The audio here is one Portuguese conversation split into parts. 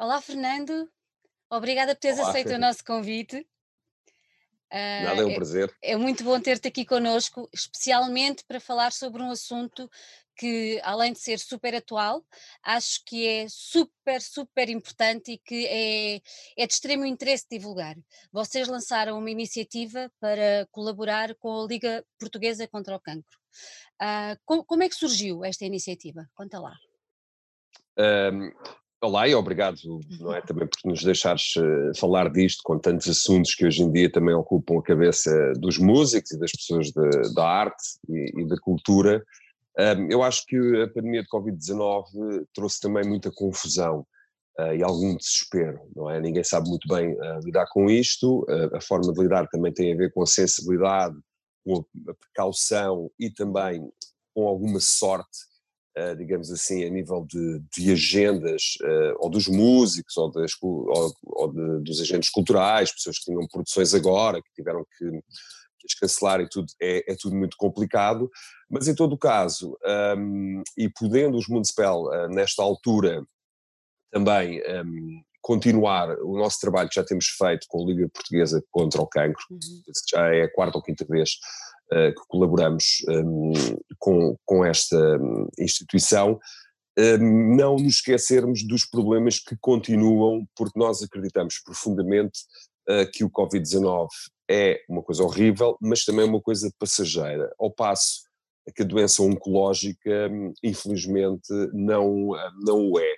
Olá, Fernando. Obrigada por teres Olá, aceito o nosso convite. nada, Ah, é um é, prazer. é muito bom ter-te aqui connosco, especialmente para falar sobre um assunto que, além de ser super atual, acho que é super, super importante e que é, é de extremo interesse divulgar. Vocês lançaram uma iniciativa para colaborar com a Liga Portuguesa contra o Cancro. Ah, como, como é que surgiu esta iniciativa? Conta lá. Ahm, olá e obrigado, não é, também por nos deixares eh, falar disto com tantos assuntos que hoje em dia também ocupam a cabeça dos músicos e das pessoas de- da arte e, e da cultura. Ahm, eu acho que a pandemia de Covid-19 trouxe também muita confusão ah, e algum desespero, não é? Ninguém sabe muito bem ah, lidar com isto, ah, a forma de lidar também tem a ver com a sensibilidade, com a precaução e também com alguma sorte digamos assim, a nível de, de agendas, eh, ou dos músicos, ou, das ou- ou de- dos agentes culturais, pessoas que tinham produções agora, que tiveram que, que as cancelar e tudo, é, é tudo muito complicado, mas em todo o caso, hum, e podendo os Municipal, eh, nesta altura, também hum, continuar o nosso trabalho que já temos feito com a Liga Portuguesa contra o Cancro, Uhum. já é a quarta ou quinta vez eh, que colaboramos hum, com, com esta hum, instituição, hum, não nos esquecermos dos problemas que continuam, porque nós acreditamos profundamente eh, que o Covid-19 é uma coisa horrível, mas também é uma coisa passageira, ao passo que a doença oncológica, hum, infelizmente, não, ah, não o é.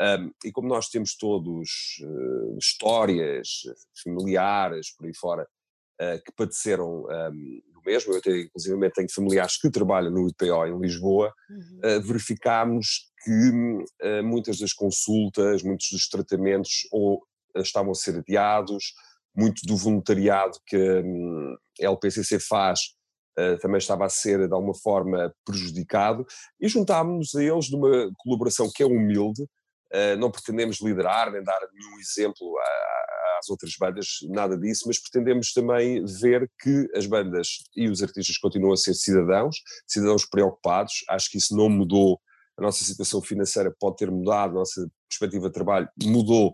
Um, e como nós temos todos eh, histórias familiares por aí fora eh, que padeceram um, mesmo, eu tenho, inclusive tenho familiares que trabalham no IPO em Lisboa, Uhum. uh, verificámos que uh, muitas das consultas, muitos dos tratamentos ou uh, estavam a ser adiados, muito do voluntariado que a LPCC faz também estava a ser de alguma forma prejudicado. E juntámos-nos a eles numa colaboração que é humilde, não pretendemos liderar nem dar nenhum exemplo a- às outras bandas, nada disso, mas pretendemos também ver que as bandas e os artistas continuam a ser cidadãos, cidadãos preocupados, acho que isso não mudou, a nossa situação financeira pode ter mudado, a nossa perspectiva de trabalho mudou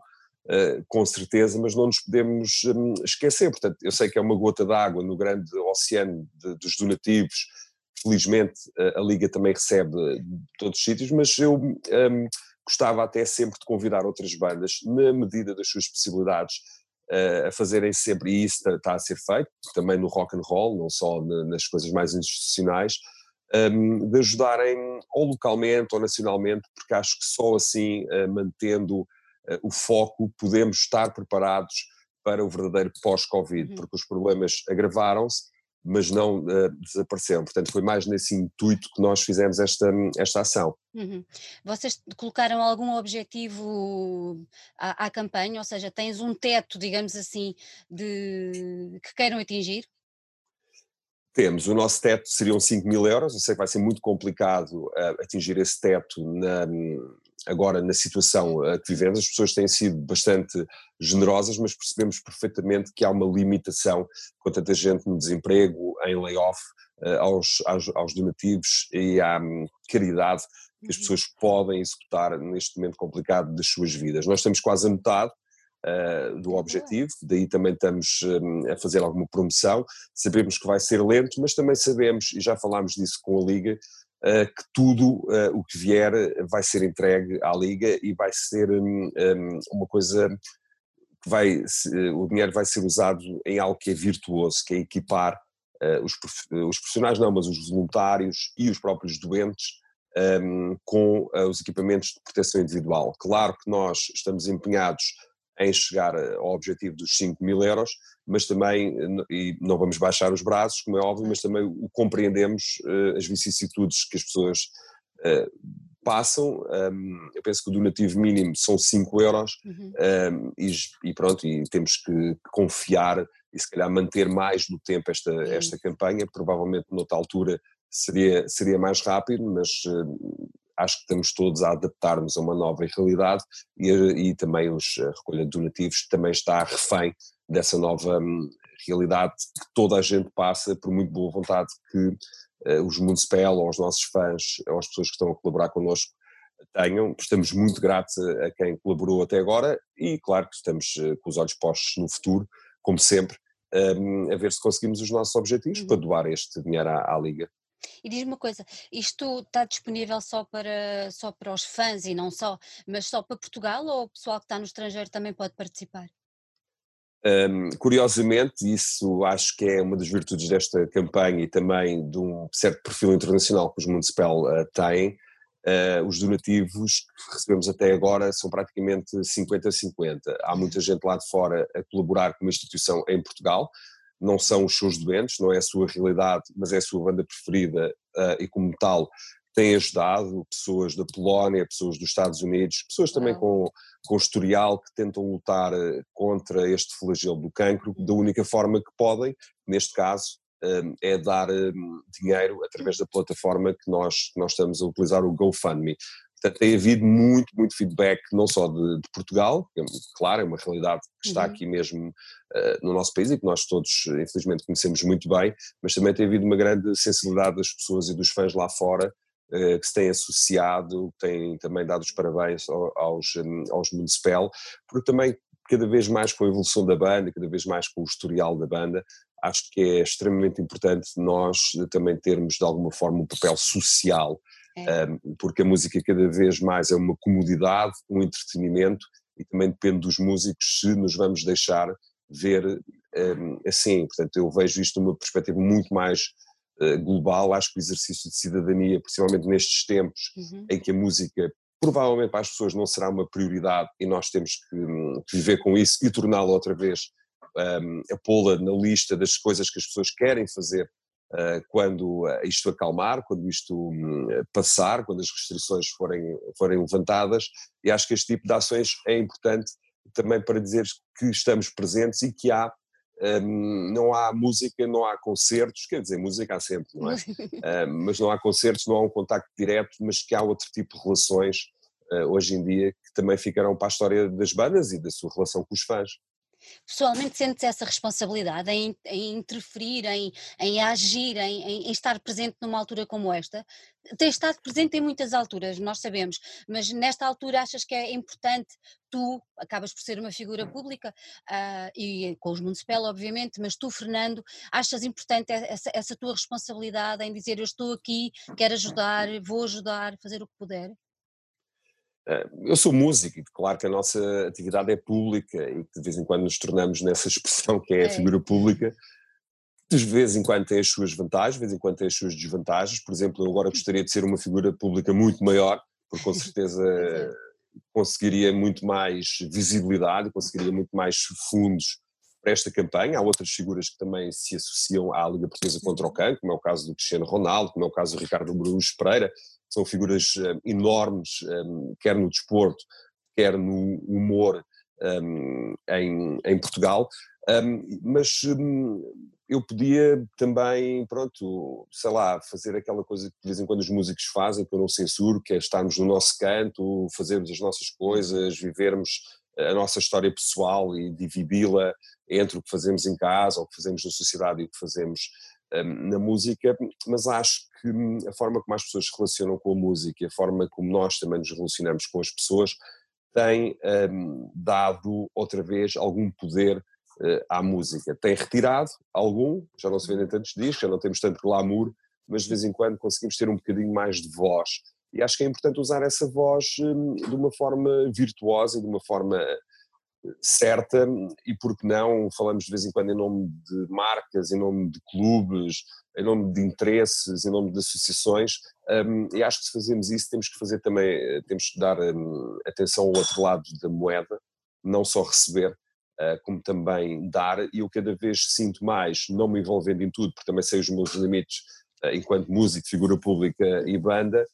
eh, com certeza, mas não nos podemos hum, esquecer, portanto, eu sei que é uma gota d'água no grande oceano de- dos donativos, felizmente eh, a Liga também recebe de todos os sítios, mas eu hum, gostava até sempre de convidar outras bandas, na medida das suas possibilidades, a fazerem sempre, e isso está- a ser feito, também no rock and roll, não só na- nas coisas mais institucionais, um, de ajudarem ou localmente ou nacionalmente, porque acho que só assim, eh, mantendo eh, o foco, podemos estar preparados para o verdadeiro pós-Covid, Uhum. porque os problemas agravaram-se, mas não eh, desapareceram. Portanto, foi mais nesse intuito que nós fizemos esta, esta ação. Uhum. Vocês colocaram algum objetivo à, à campanha, ou seja, tens um teto, digamos assim, de que queiram atingir? Temos, o nosso teto seriam 5 mil euros, eu sei que vai ser muito complicado uh, atingir esse teto na, agora na situação uh, que vivemos, as pessoas têm sido bastante generosas, mas percebemos perfeitamente que há uma limitação com tanta gente no desemprego, em layoff, uh, aos, aos, aos donativos e à um, caridade que as Uhum. pessoas podem executar neste momento complicado das suas vidas. Nós estamos quase a metade, uh, do Boa. objetivo, daí também estamos um, a fazer alguma promoção. Sabemos que vai ser lento, mas também sabemos, e já falámos disso com a Liga, que tudo uh, o que vier vai ser entregue à Liga e vai ser um, um, uma coisa que vai, o dinheiro vai ser usado em algo que é virtuoso, que é equipar os, os profissionais, não, mas os voluntários e os próprios doentes um, com os equipamentos de proteção individual. Claro que nós estamos empenhados em chegar uh, ao objetivo dos 5 mil euros, mas também, n- e não vamos baixar os braços, como é óbvio, mas também o compreendemos uh, as vicissitudes que as pessoas passam. Um, eu penso que o donativo mínimo são 5 euros Uhum. um, e, e pronto, e temos que, que confiar e se calhar manter mais no tempo esta, esta campanha, provavelmente noutra altura seria, seria mais rápido, mas uh, acho que estamos todos a adaptar-nos a uma nova realidade e, e também os, a recolha de donativos também está refém dessa nova hum, realidade que toda a gente passa, por muito boa vontade que uh, os Municipal ou os nossos fãs ou as pessoas que estão a colaborar connosco tenham. Estamos muito gratos a, a, quem colaborou até agora e, claro, que estamos uh, com os olhos postos no futuro, como sempre, um, a ver se conseguimos os nossos objetivos uhum. para doar este dinheiro à, à Liga. E diz-me uma coisa, isto está disponível só para, só para os fãs e não só, mas só para Portugal ou o pessoal que está no estrangeiro também pode participar? Um, curiosamente, isso acho que é uma das virtudes desta campanha e também de um certo perfil internacional que os Municipal uh, têm. Uh, os donativos que recebemos até agora são praticamente 50-50. Há muita gente lá de fora a colaborar com uma instituição em Portugal, não são os seus doentes, não é a sua realidade, mas é a sua banda preferida uh, e como tal tem ajudado pessoas da Polónia, pessoas dos Estados Unidos, pessoas também com, com historial que tentam lutar eh, contra este flagelo do cancro da única forma que podem, neste caso, é dar dinheiro através da plataforma que nós, nós estamos a utilizar, o GoFundMe. Portanto, tem havido muito, muito feedback, não só de, de Portugal, que é, claro, é uma realidade que está uhum. aqui mesmo uh, no nosso país e que nós todos, infelizmente, conhecemos muito bem, mas também tem havido uma grande sensibilidade das pessoas e dos fãs lá fora uh, que se têm associado, têm também dado os parabéns aos, um, aos Municipal, porque também cada vez mais com a evolução da banda, cada vez mais com o historial da banda, acho que é extremamente importante nós também termos de alguma forma um papel social é. um, porque a música cada vez mais é uma comodidade, um entretenimento e também depende dos músicos se nos vamos deixar ver um, assim. Portanto, eu vejo isto numa perspectiva muito mais uh, global. Acho que o exercício de cidadania, principalmente nestes tempos uhum. em que a música provavelmente para as pessoas não será uma prioridade e nós temos que, hum, que viver com isso e torná-la outra vez, um, a pô-la na lista das coisas que as pessoas querem fazer quando eh, isto acalmar, quando isto hum, passar, quando as restrições forem, forem levantadas, e acho que este tipo de ações é importante também para dizer que estamos presentes e que há um, não há música, não há concertos, quer dizer, música há sempre, não é? um, mas não há concertos, não há um contacto direto, mas que há outro tipo de relações uh, hoje em dia que também ficarão para a história das bandas e da sua relação com os fãs. Pessoalmente sentes essa responsabilidade em, em interferir, em, em agir, em, em, estar presente numa altura como esta? Tens estado presente em muitas alturas, nós sabemos, mas nesta altura achas que é importante, tu acabas por ser uma figura pública, uh, e com os Municipal obviamente, mas tu Fernando, achas importante essa, essa tua responsabilidade em dizer eu estou aqui, quero ajudar, vou ajudar, fazer o que puder? Eh, eu sou músico e claro que a nossa atividade é pública e de vez em quando nos tornamos nessa expressão que é a é. figura pública. De vez em quando tem as suas vantagens, de vez em quando tem as suas desvantagens. Por exemplo, eu agora gostaria de ser uma figura pública muito maior, porque com certeza conseguiria muito mais visibilidade, conseguiria muito mais fundos para esta campanha. Há outras figuras que também se associam à Liga Portuguesa contra o Cancro, como é o caso do Cristiano Ronaldo, como é o caso do Ricardo Brunos Pereira, são figuras um, enormes, um, quer no desporto, quer no humor um, em, em, Portugal, mas eu podia também, pronto, sei lá, fazer aquela coisa que de vez em quando os músicos fazem, que eu não censuro, que é estarmos no nosso canto, fazermos as nossas coisas, vivermos a nossa história pessoal e dividi-la entre o que fazemos em casa, o que fazemos na sociedade e o que fazemos um, na música, mas acho que hum, a forma como as pessoas se relacionam com a música, a forma como nós também nos relacionamos com as pessoas, tem um, dado outra vez algum poder uh, à música. Tem retirado algum, já não se vendem tantos discos, já não temos tanto glamour, mas de vez em quando conseguimos ter um bocadinho mais de voz. E acho que é importante usar essa voz um, de uma forma virtuosa de uma forma certa. E porque não? Falamos de vez em quando em nome de marcas, em nome de clubes, em nome de interesses, em nome de associações. Um, e acho que se fazemos isso temos que fazer também, temos que dar um, atenção ao outro lado da moeda, não só receber uh, como também dar. E eu cada vez sinto mais, não me envolvendo em tudo porque também sei os meus limites enquanto músico, figura pública e banda,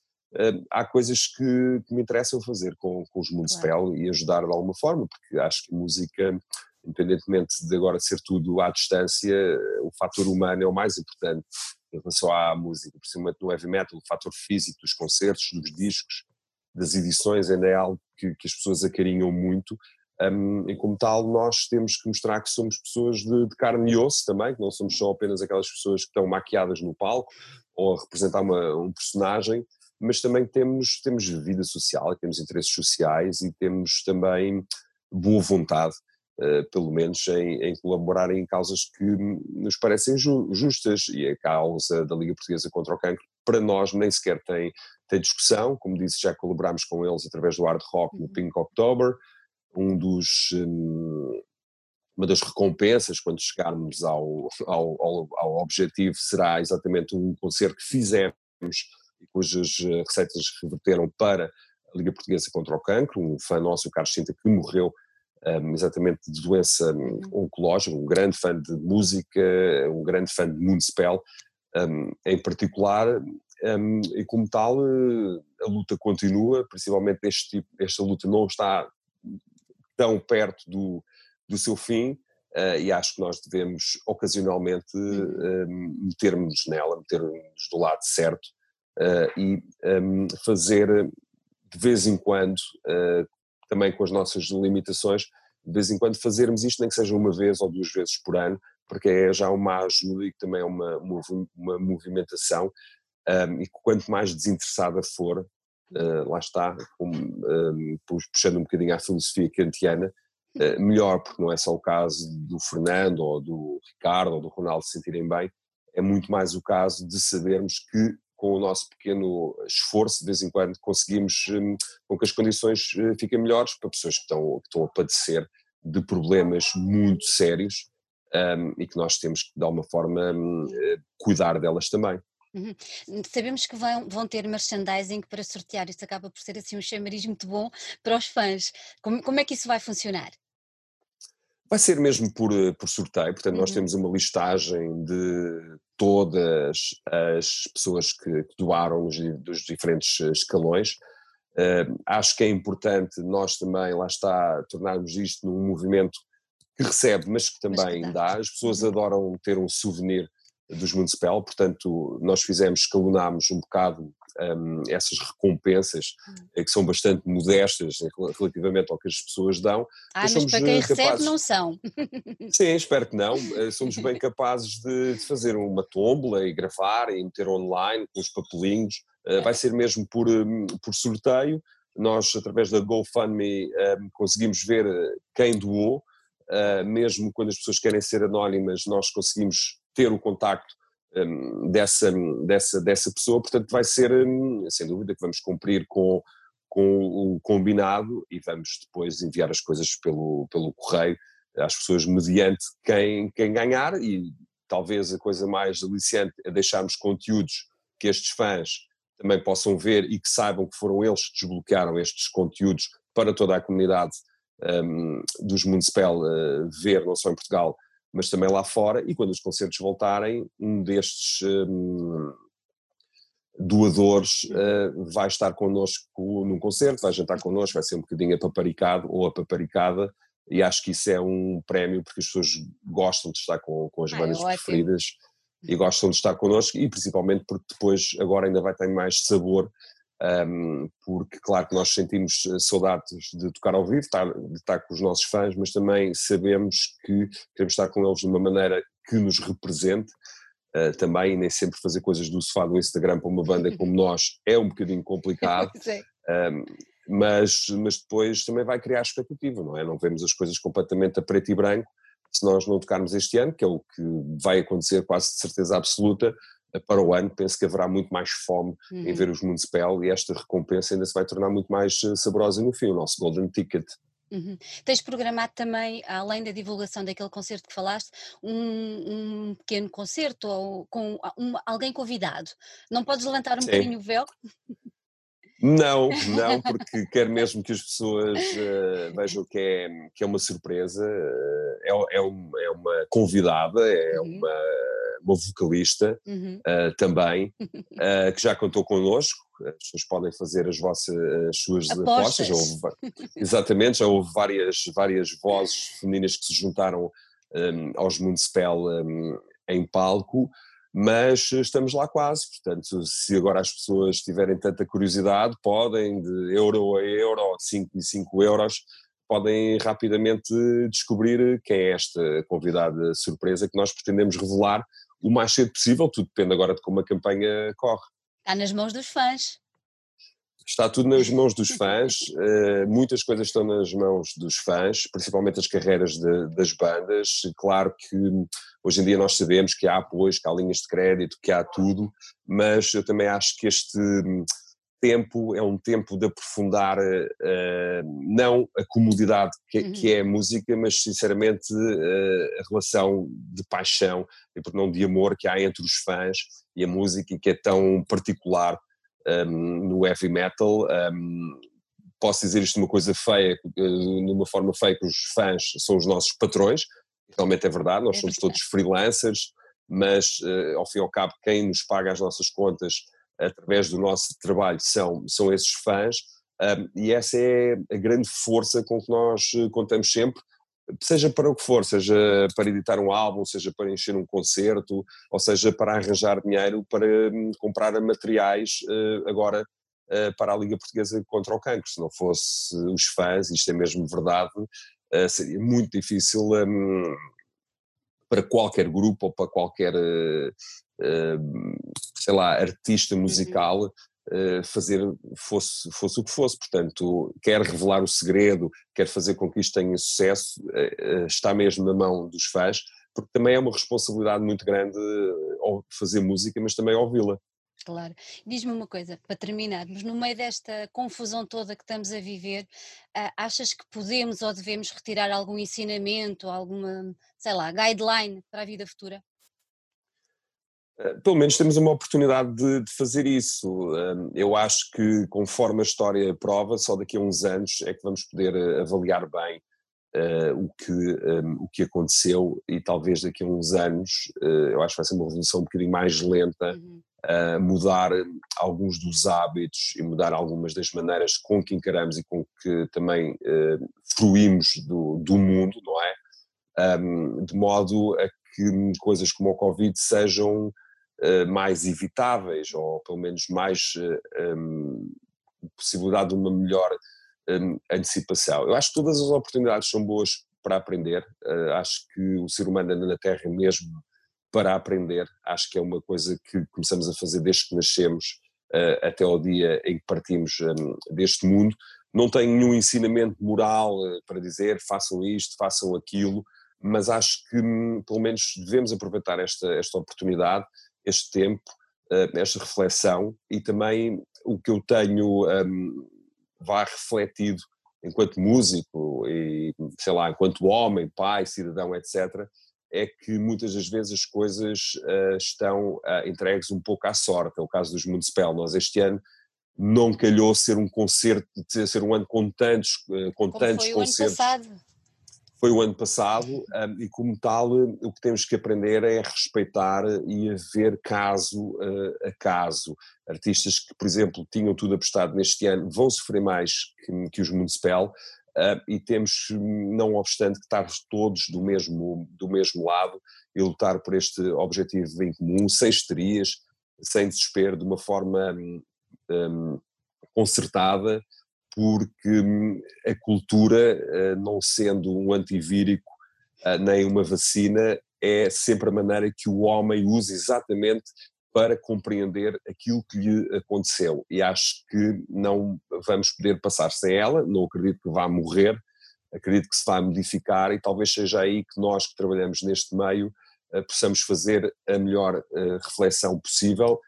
há coisas que, que, me interessam fazer com, com os Municipal claro. e ajudar de alguma forma, porque acho que música, independentemente de agora ser tudo à distância, o fator humano é o mais importante em relação à música, principalmente no heavy metal, o fator físico dos concertos, dos discos, das edições ainda é algo que, que as pessoas acarinham muito, um, e como tal nós temos que mostrar que somos pessoas de, de, carne e osso também, que não somos só apenas aquelas pessoas que estão maquiadas no palco ou a representar uma, um personagem, mas também temos, temos vida social, temos interesses sociais e temos também boa vontade, uh, pelo menos, em, em, colaborar em causas que nos parecem ju justas. E a causa da Liga Portuguesa contra o Cancro, para nós, nem sequer tem, tem discussão. Como disse, já colaboramos com eles através do Hard Rock no uhum. Pink October. Um dos. Um, uma das recompensas quando chegarmos ao, ao, ao, ao, objetivo será exatamente um concerto que fizemos e cujas eh, receitas reverteram para a Liga Portuguesa contra o Cancro, um fã nosso, o Carlos Cinta, que morreu um, exatamente de doença hum, uhum. oncológica, um grande fã de música, um grande fã de Moonspell, um, em particular, um, e como tal eh, a luta continua, principalmente este tipo, esta luta não está tão perto do, do seu fim, uh, e acho que nós devemos ocasionalmente uh, metermos nela, meter-nos do lado certo e um, fazer de vez em quando, também com as nossas limitações, de vez em quando fazermos isto, nem que seja uma vez ou duas vezes por ano, porque é já uma ajuda e também é uma, uma, movimentação, um, e quanto mais desinteressada for, uh, lá está, um, um, puxando um bocadinho à filosofia kantiana, eh, melhor, porque não é só o caso do Fernando ou do Ricardo ou do Ronaldo se sentirem bem, é muito mais o caso de sabermos que com o nosso pequeno esforço, de vez em quando conseguimos hum, com que as condições eh, fiquem melhores para pessoas que estão, que estão a padecer de problemas muito sérios um, e que nós temos que, de alguma forma, um, eh, cuidar delas também. Uhum. Sabemos que vão, vão, ter merchandising para sortear, isso acaba por ser assim um chamariz muito bom para os fãs. Como, como é que isso vai funcionar? Vai ser mesmo por, eh, por sorteio, portanto, uhum. nós temos uma listagem de todas as pessoas que, que doaram dos diferentes escalões. Uh, acho que é importante nós também, lá está, tornarmos isto num movimento que recebe, mas que também mas que dá. As pessoas uhum. adoram ter um souvenir dos Municipal, portanto, nós fizemos, escalonámos um bocado um, essas recompensas, hum. que são bastante modestas relativamente ao que as pessoas dão. Ah, mas, mas para quem capazes... recebe não são. Sim, espero que não. Eh, somos bem capazes de, de fazer uma tómbola e gravar e meter online com os papelinhos. Uh, vai ser mesmo por, um, por sorteio. Nós, através da GoFundMe, um, conseguimos ver eh, quem doou. Uh, mesmo quando as pessoas querem ser anónimas, nós conseguimos ter o contacto dessa, dessa, dessa pessoa, portanto vai ser, um, sem dúvida, que vamos cumprir com, com o combinado e vamos depois enviar as coisas pelo, pelo correio às pessoas mediante quem, quem ganhar. E talvez a coisa mais aliciante é deixarmos conteúdos que estes fãs também possam ver e que saibam que foram eles que desbloquearam estes conteúdos para toda a comunidade um, dos Municipal uh, ver, não só em Portugal, mas também lá fora, e quando os concertos voltarem, um destes um, doadores uh, vai estar connosco num concerto, vai jantar connosco, vai ser um bocadinho apaparicado ou apaparicada, e acho que isso é um prémio porque as pessoas gostam de estar com, com as ah, bandas preferidas e gostam de estar connosco, e principalmente porque depois agora ainda vai ter mais sabor um, porque claro que nós sentimos eh, saudades de tocar ao vivo, estar, de estar com os nossos fãs, mas também sabemos que queremos estar com eles de uma maneira que nos represente uh, também, nem sempre fazer coisas do sofá do Instagram para uma banda como nós é um bocadinho complicado. um, mas, mas depois também vai criar expectativa, não é? Não vemos as coisas completamente a preto e branco, se nós não tocarmos este ano, que é o que vai acontecer quase de certeza absoluta, para o ano penso que haverá muito mais fome uhum. em ver os Municipal e esta recompensa ainda se vai tornar muito mais eh, saborosa no fim, o nosso Golden Ticket. Uhum. Tens programado também, além da divulgação daquele concerto que falaste, um, um pequeno concerto ou com um, alguém convidado. Não podes levantar um Sim. bocadinho o véu? Não, não, porque quero mesmo que as pessoas uh, vejam que é, que é uma surpresa, uh, é, é, um, é, uma convidada, é uhum. uma uma vocalista uhum. uh, também, uh, que já contou connosco. As pessoas podem fazer as, vossas, as suas apostas. Já houve, exatamente, já houve várias, várias vozes femininas que se juntaram um, aos Municipal um, em palco, mas estamos lá quase. Portanto, se agora as pessoas tiverem tanta curiosidade, podem de euro a euro, 5 e 5 euros, podem rapidamente descobrir quem é esta convidada surpresa que nós pretendemos revelar o mais cedo possível, tudo depende agora de como a campanha corre. Está nas mãos dos fãs. Está tudo nas mãos dos fãs, uh, muitas coisas estão nas mãos dos fãs, principalmente as carreiras de, das bandas. Claro que hoje em dia nós sabemos que há apoios, que há linhas de crédito, que há tudo, mas eu também acho que este tempo é um tempo de aprofundar uh, não a comodidade que, uhum. que, é a música, mas sinceramente uh, a relação de paixão e por não de amor que há entre os fãs e a música que é tão particular um, no heavy metal. Um, posso dizer isto de uma coisa feia, uh, numa forma feia que os fãs são os nossos patrões, realmente é verdade, nós é somos verdade. todos freelancers, mas ao fim e ao cabo quem nos paga as nossas contas através do nosso trabalho são, são esses fãs, um, e essa é a grande força com que nós eh, contamos sempre, seja para o que for, seja para editar um álbum, seja para encher um concerto, ou seja para arranjar dinheiro para hum, comprar materiais uh, agora uh, para a Liga Portuguesa contra o Cancro. Se não fosse os fãs, isto é mesmo verdade, uh, seria muito difícil um, para qualquer grupo ou para qualquer sei lá, artista musical uhum. fazer fosse, fosse o que fosse. Portanto, quer revelar o segredo, quer fazer com que isto tenha sucesso, eh, eh, está mesmo na mão dos fãs, porque também é uma responsabilidade muito grande fazer música, mas também ouvi-la. Claro. Diz-me uma coisa, para terminarmos, no meio desta confusão toda que estamos a viver, achas que podemos ou devemos retirar algum ensinamento, alguma, sei lá, guideline para a vida futura? Eh, pelo menos temos uma oportunidade de, de, fazer isso. Eh, eu acho que, conforme a história prova, só daqui a uns anos é que vamos poder eh, avaliar bem uh, o, que, um, o que aconteceu e talvez daqui a uns anos, uh, eu acho que vai ser uma revolução um bocadinho mais lenta, uhum. uh, mudar alguns dos hábitos e mudar algumas das maneiras com que encaramos e com que também fruímos do, do mundo, não é? Um, de modo a que coisas como o Covid sejam mais evitáveis, ou pelo menos mais um, eh, possibilidade de uma melhor um, antecipação. Eu acho que todas as oportunidades são boas para aprender, uh, acho que o ser humano anda na Terra mesmo para aprender, acho que é uma coisa que começamos a fazer desde que nascemos uh, até ao dia em que partimos um, deste mundo. Não tenho nenhum ensinamento moral para dizer façam isto, façam aquilo, mas acho que hum, pelo menos devemos aproveitar esta, esta oportunidade este tempo, eh, esta reflexão e também o que eu tenho um, vá refletido enquanto músico e, sei lá, enquanto homem, pai, cidadão, etc., é que muitas das vezes as coisas uh, estão uh, entregues um pouco à sorte. É o caso dos Municipal. Nós este ano não calhou ser um concerto, ser um ano com tantos, uh, com Como tantos foi concertos. O ano passado foi o ano passado e como tal o que temos que aprender é respeitar e a ver caso uh, a caso. Artistas que, por exemplo, tinham tudo apostado neste ano vão sofrer mais que, que os Municipal e temos, não obstante, que estar todos do mesmo, do mesmo lado e lutar por este objetivo em comum, sem histerias, sem desespero, de uma forma um, concertada, porque hum, a cultura, eh, não sendo um antivírico eh, nem uma vacina, é sempre a maneira que o homem usa exatamente para compreender aquilo que lhe aconteceu. E acho que não vamos poder passar sem ela, não acredito que vá morrer, acredito que se vai modificar e talvez seja aí que nós que trabalhamos neste meio eh, possamos fazer a melhor reflexão possível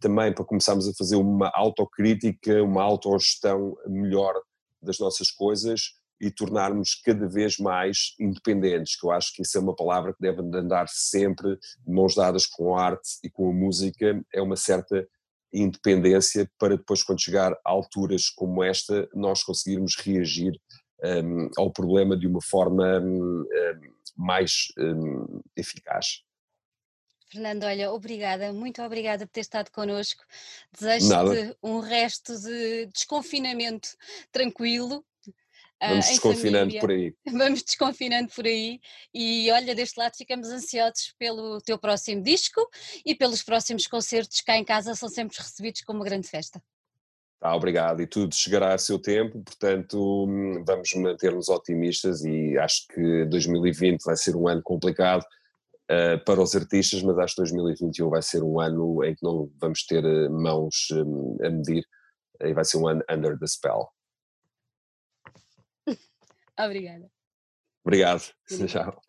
também para começarmos a fazer uma autocrítica, uma autogestão melhor das nossas coisas e tornarmos cada vez mais independentes, que eu acho que isso é uma palavra que deve andar sempre de mãos dadas com a arte e com a música, é uma certa independência para depois quando chegar a alturas como esta nós conseguirmos reagir um, ao problema de uma forma um, mais um, eficaz. Fernando, olha, obrigada, muito obrigada por ter estado connosco. Desejo-te um resto de desconfinamento tranquilo. Ah, Vamos uh, desconfinando família. por aí. Vamos desconfinando por aí. E olha, deste lado ficamos ansiosos pelo teu próximo disco e pelos próximos concertos cá em casa são sempre recebidos com uma grande festa. Tá, obrigado. E tudo chegará a seu tempo, portanto, hum, vamos manter-nos otimistas e acho que 2020 vai ser um ano complicado uh, para os artistas, mas acho que 2021 vai ser um ano em que não vamos ter eh, mãos um, a medir e vai ser um ano under the spell. Obrigada. Obrigado. Obrigado. Tchau.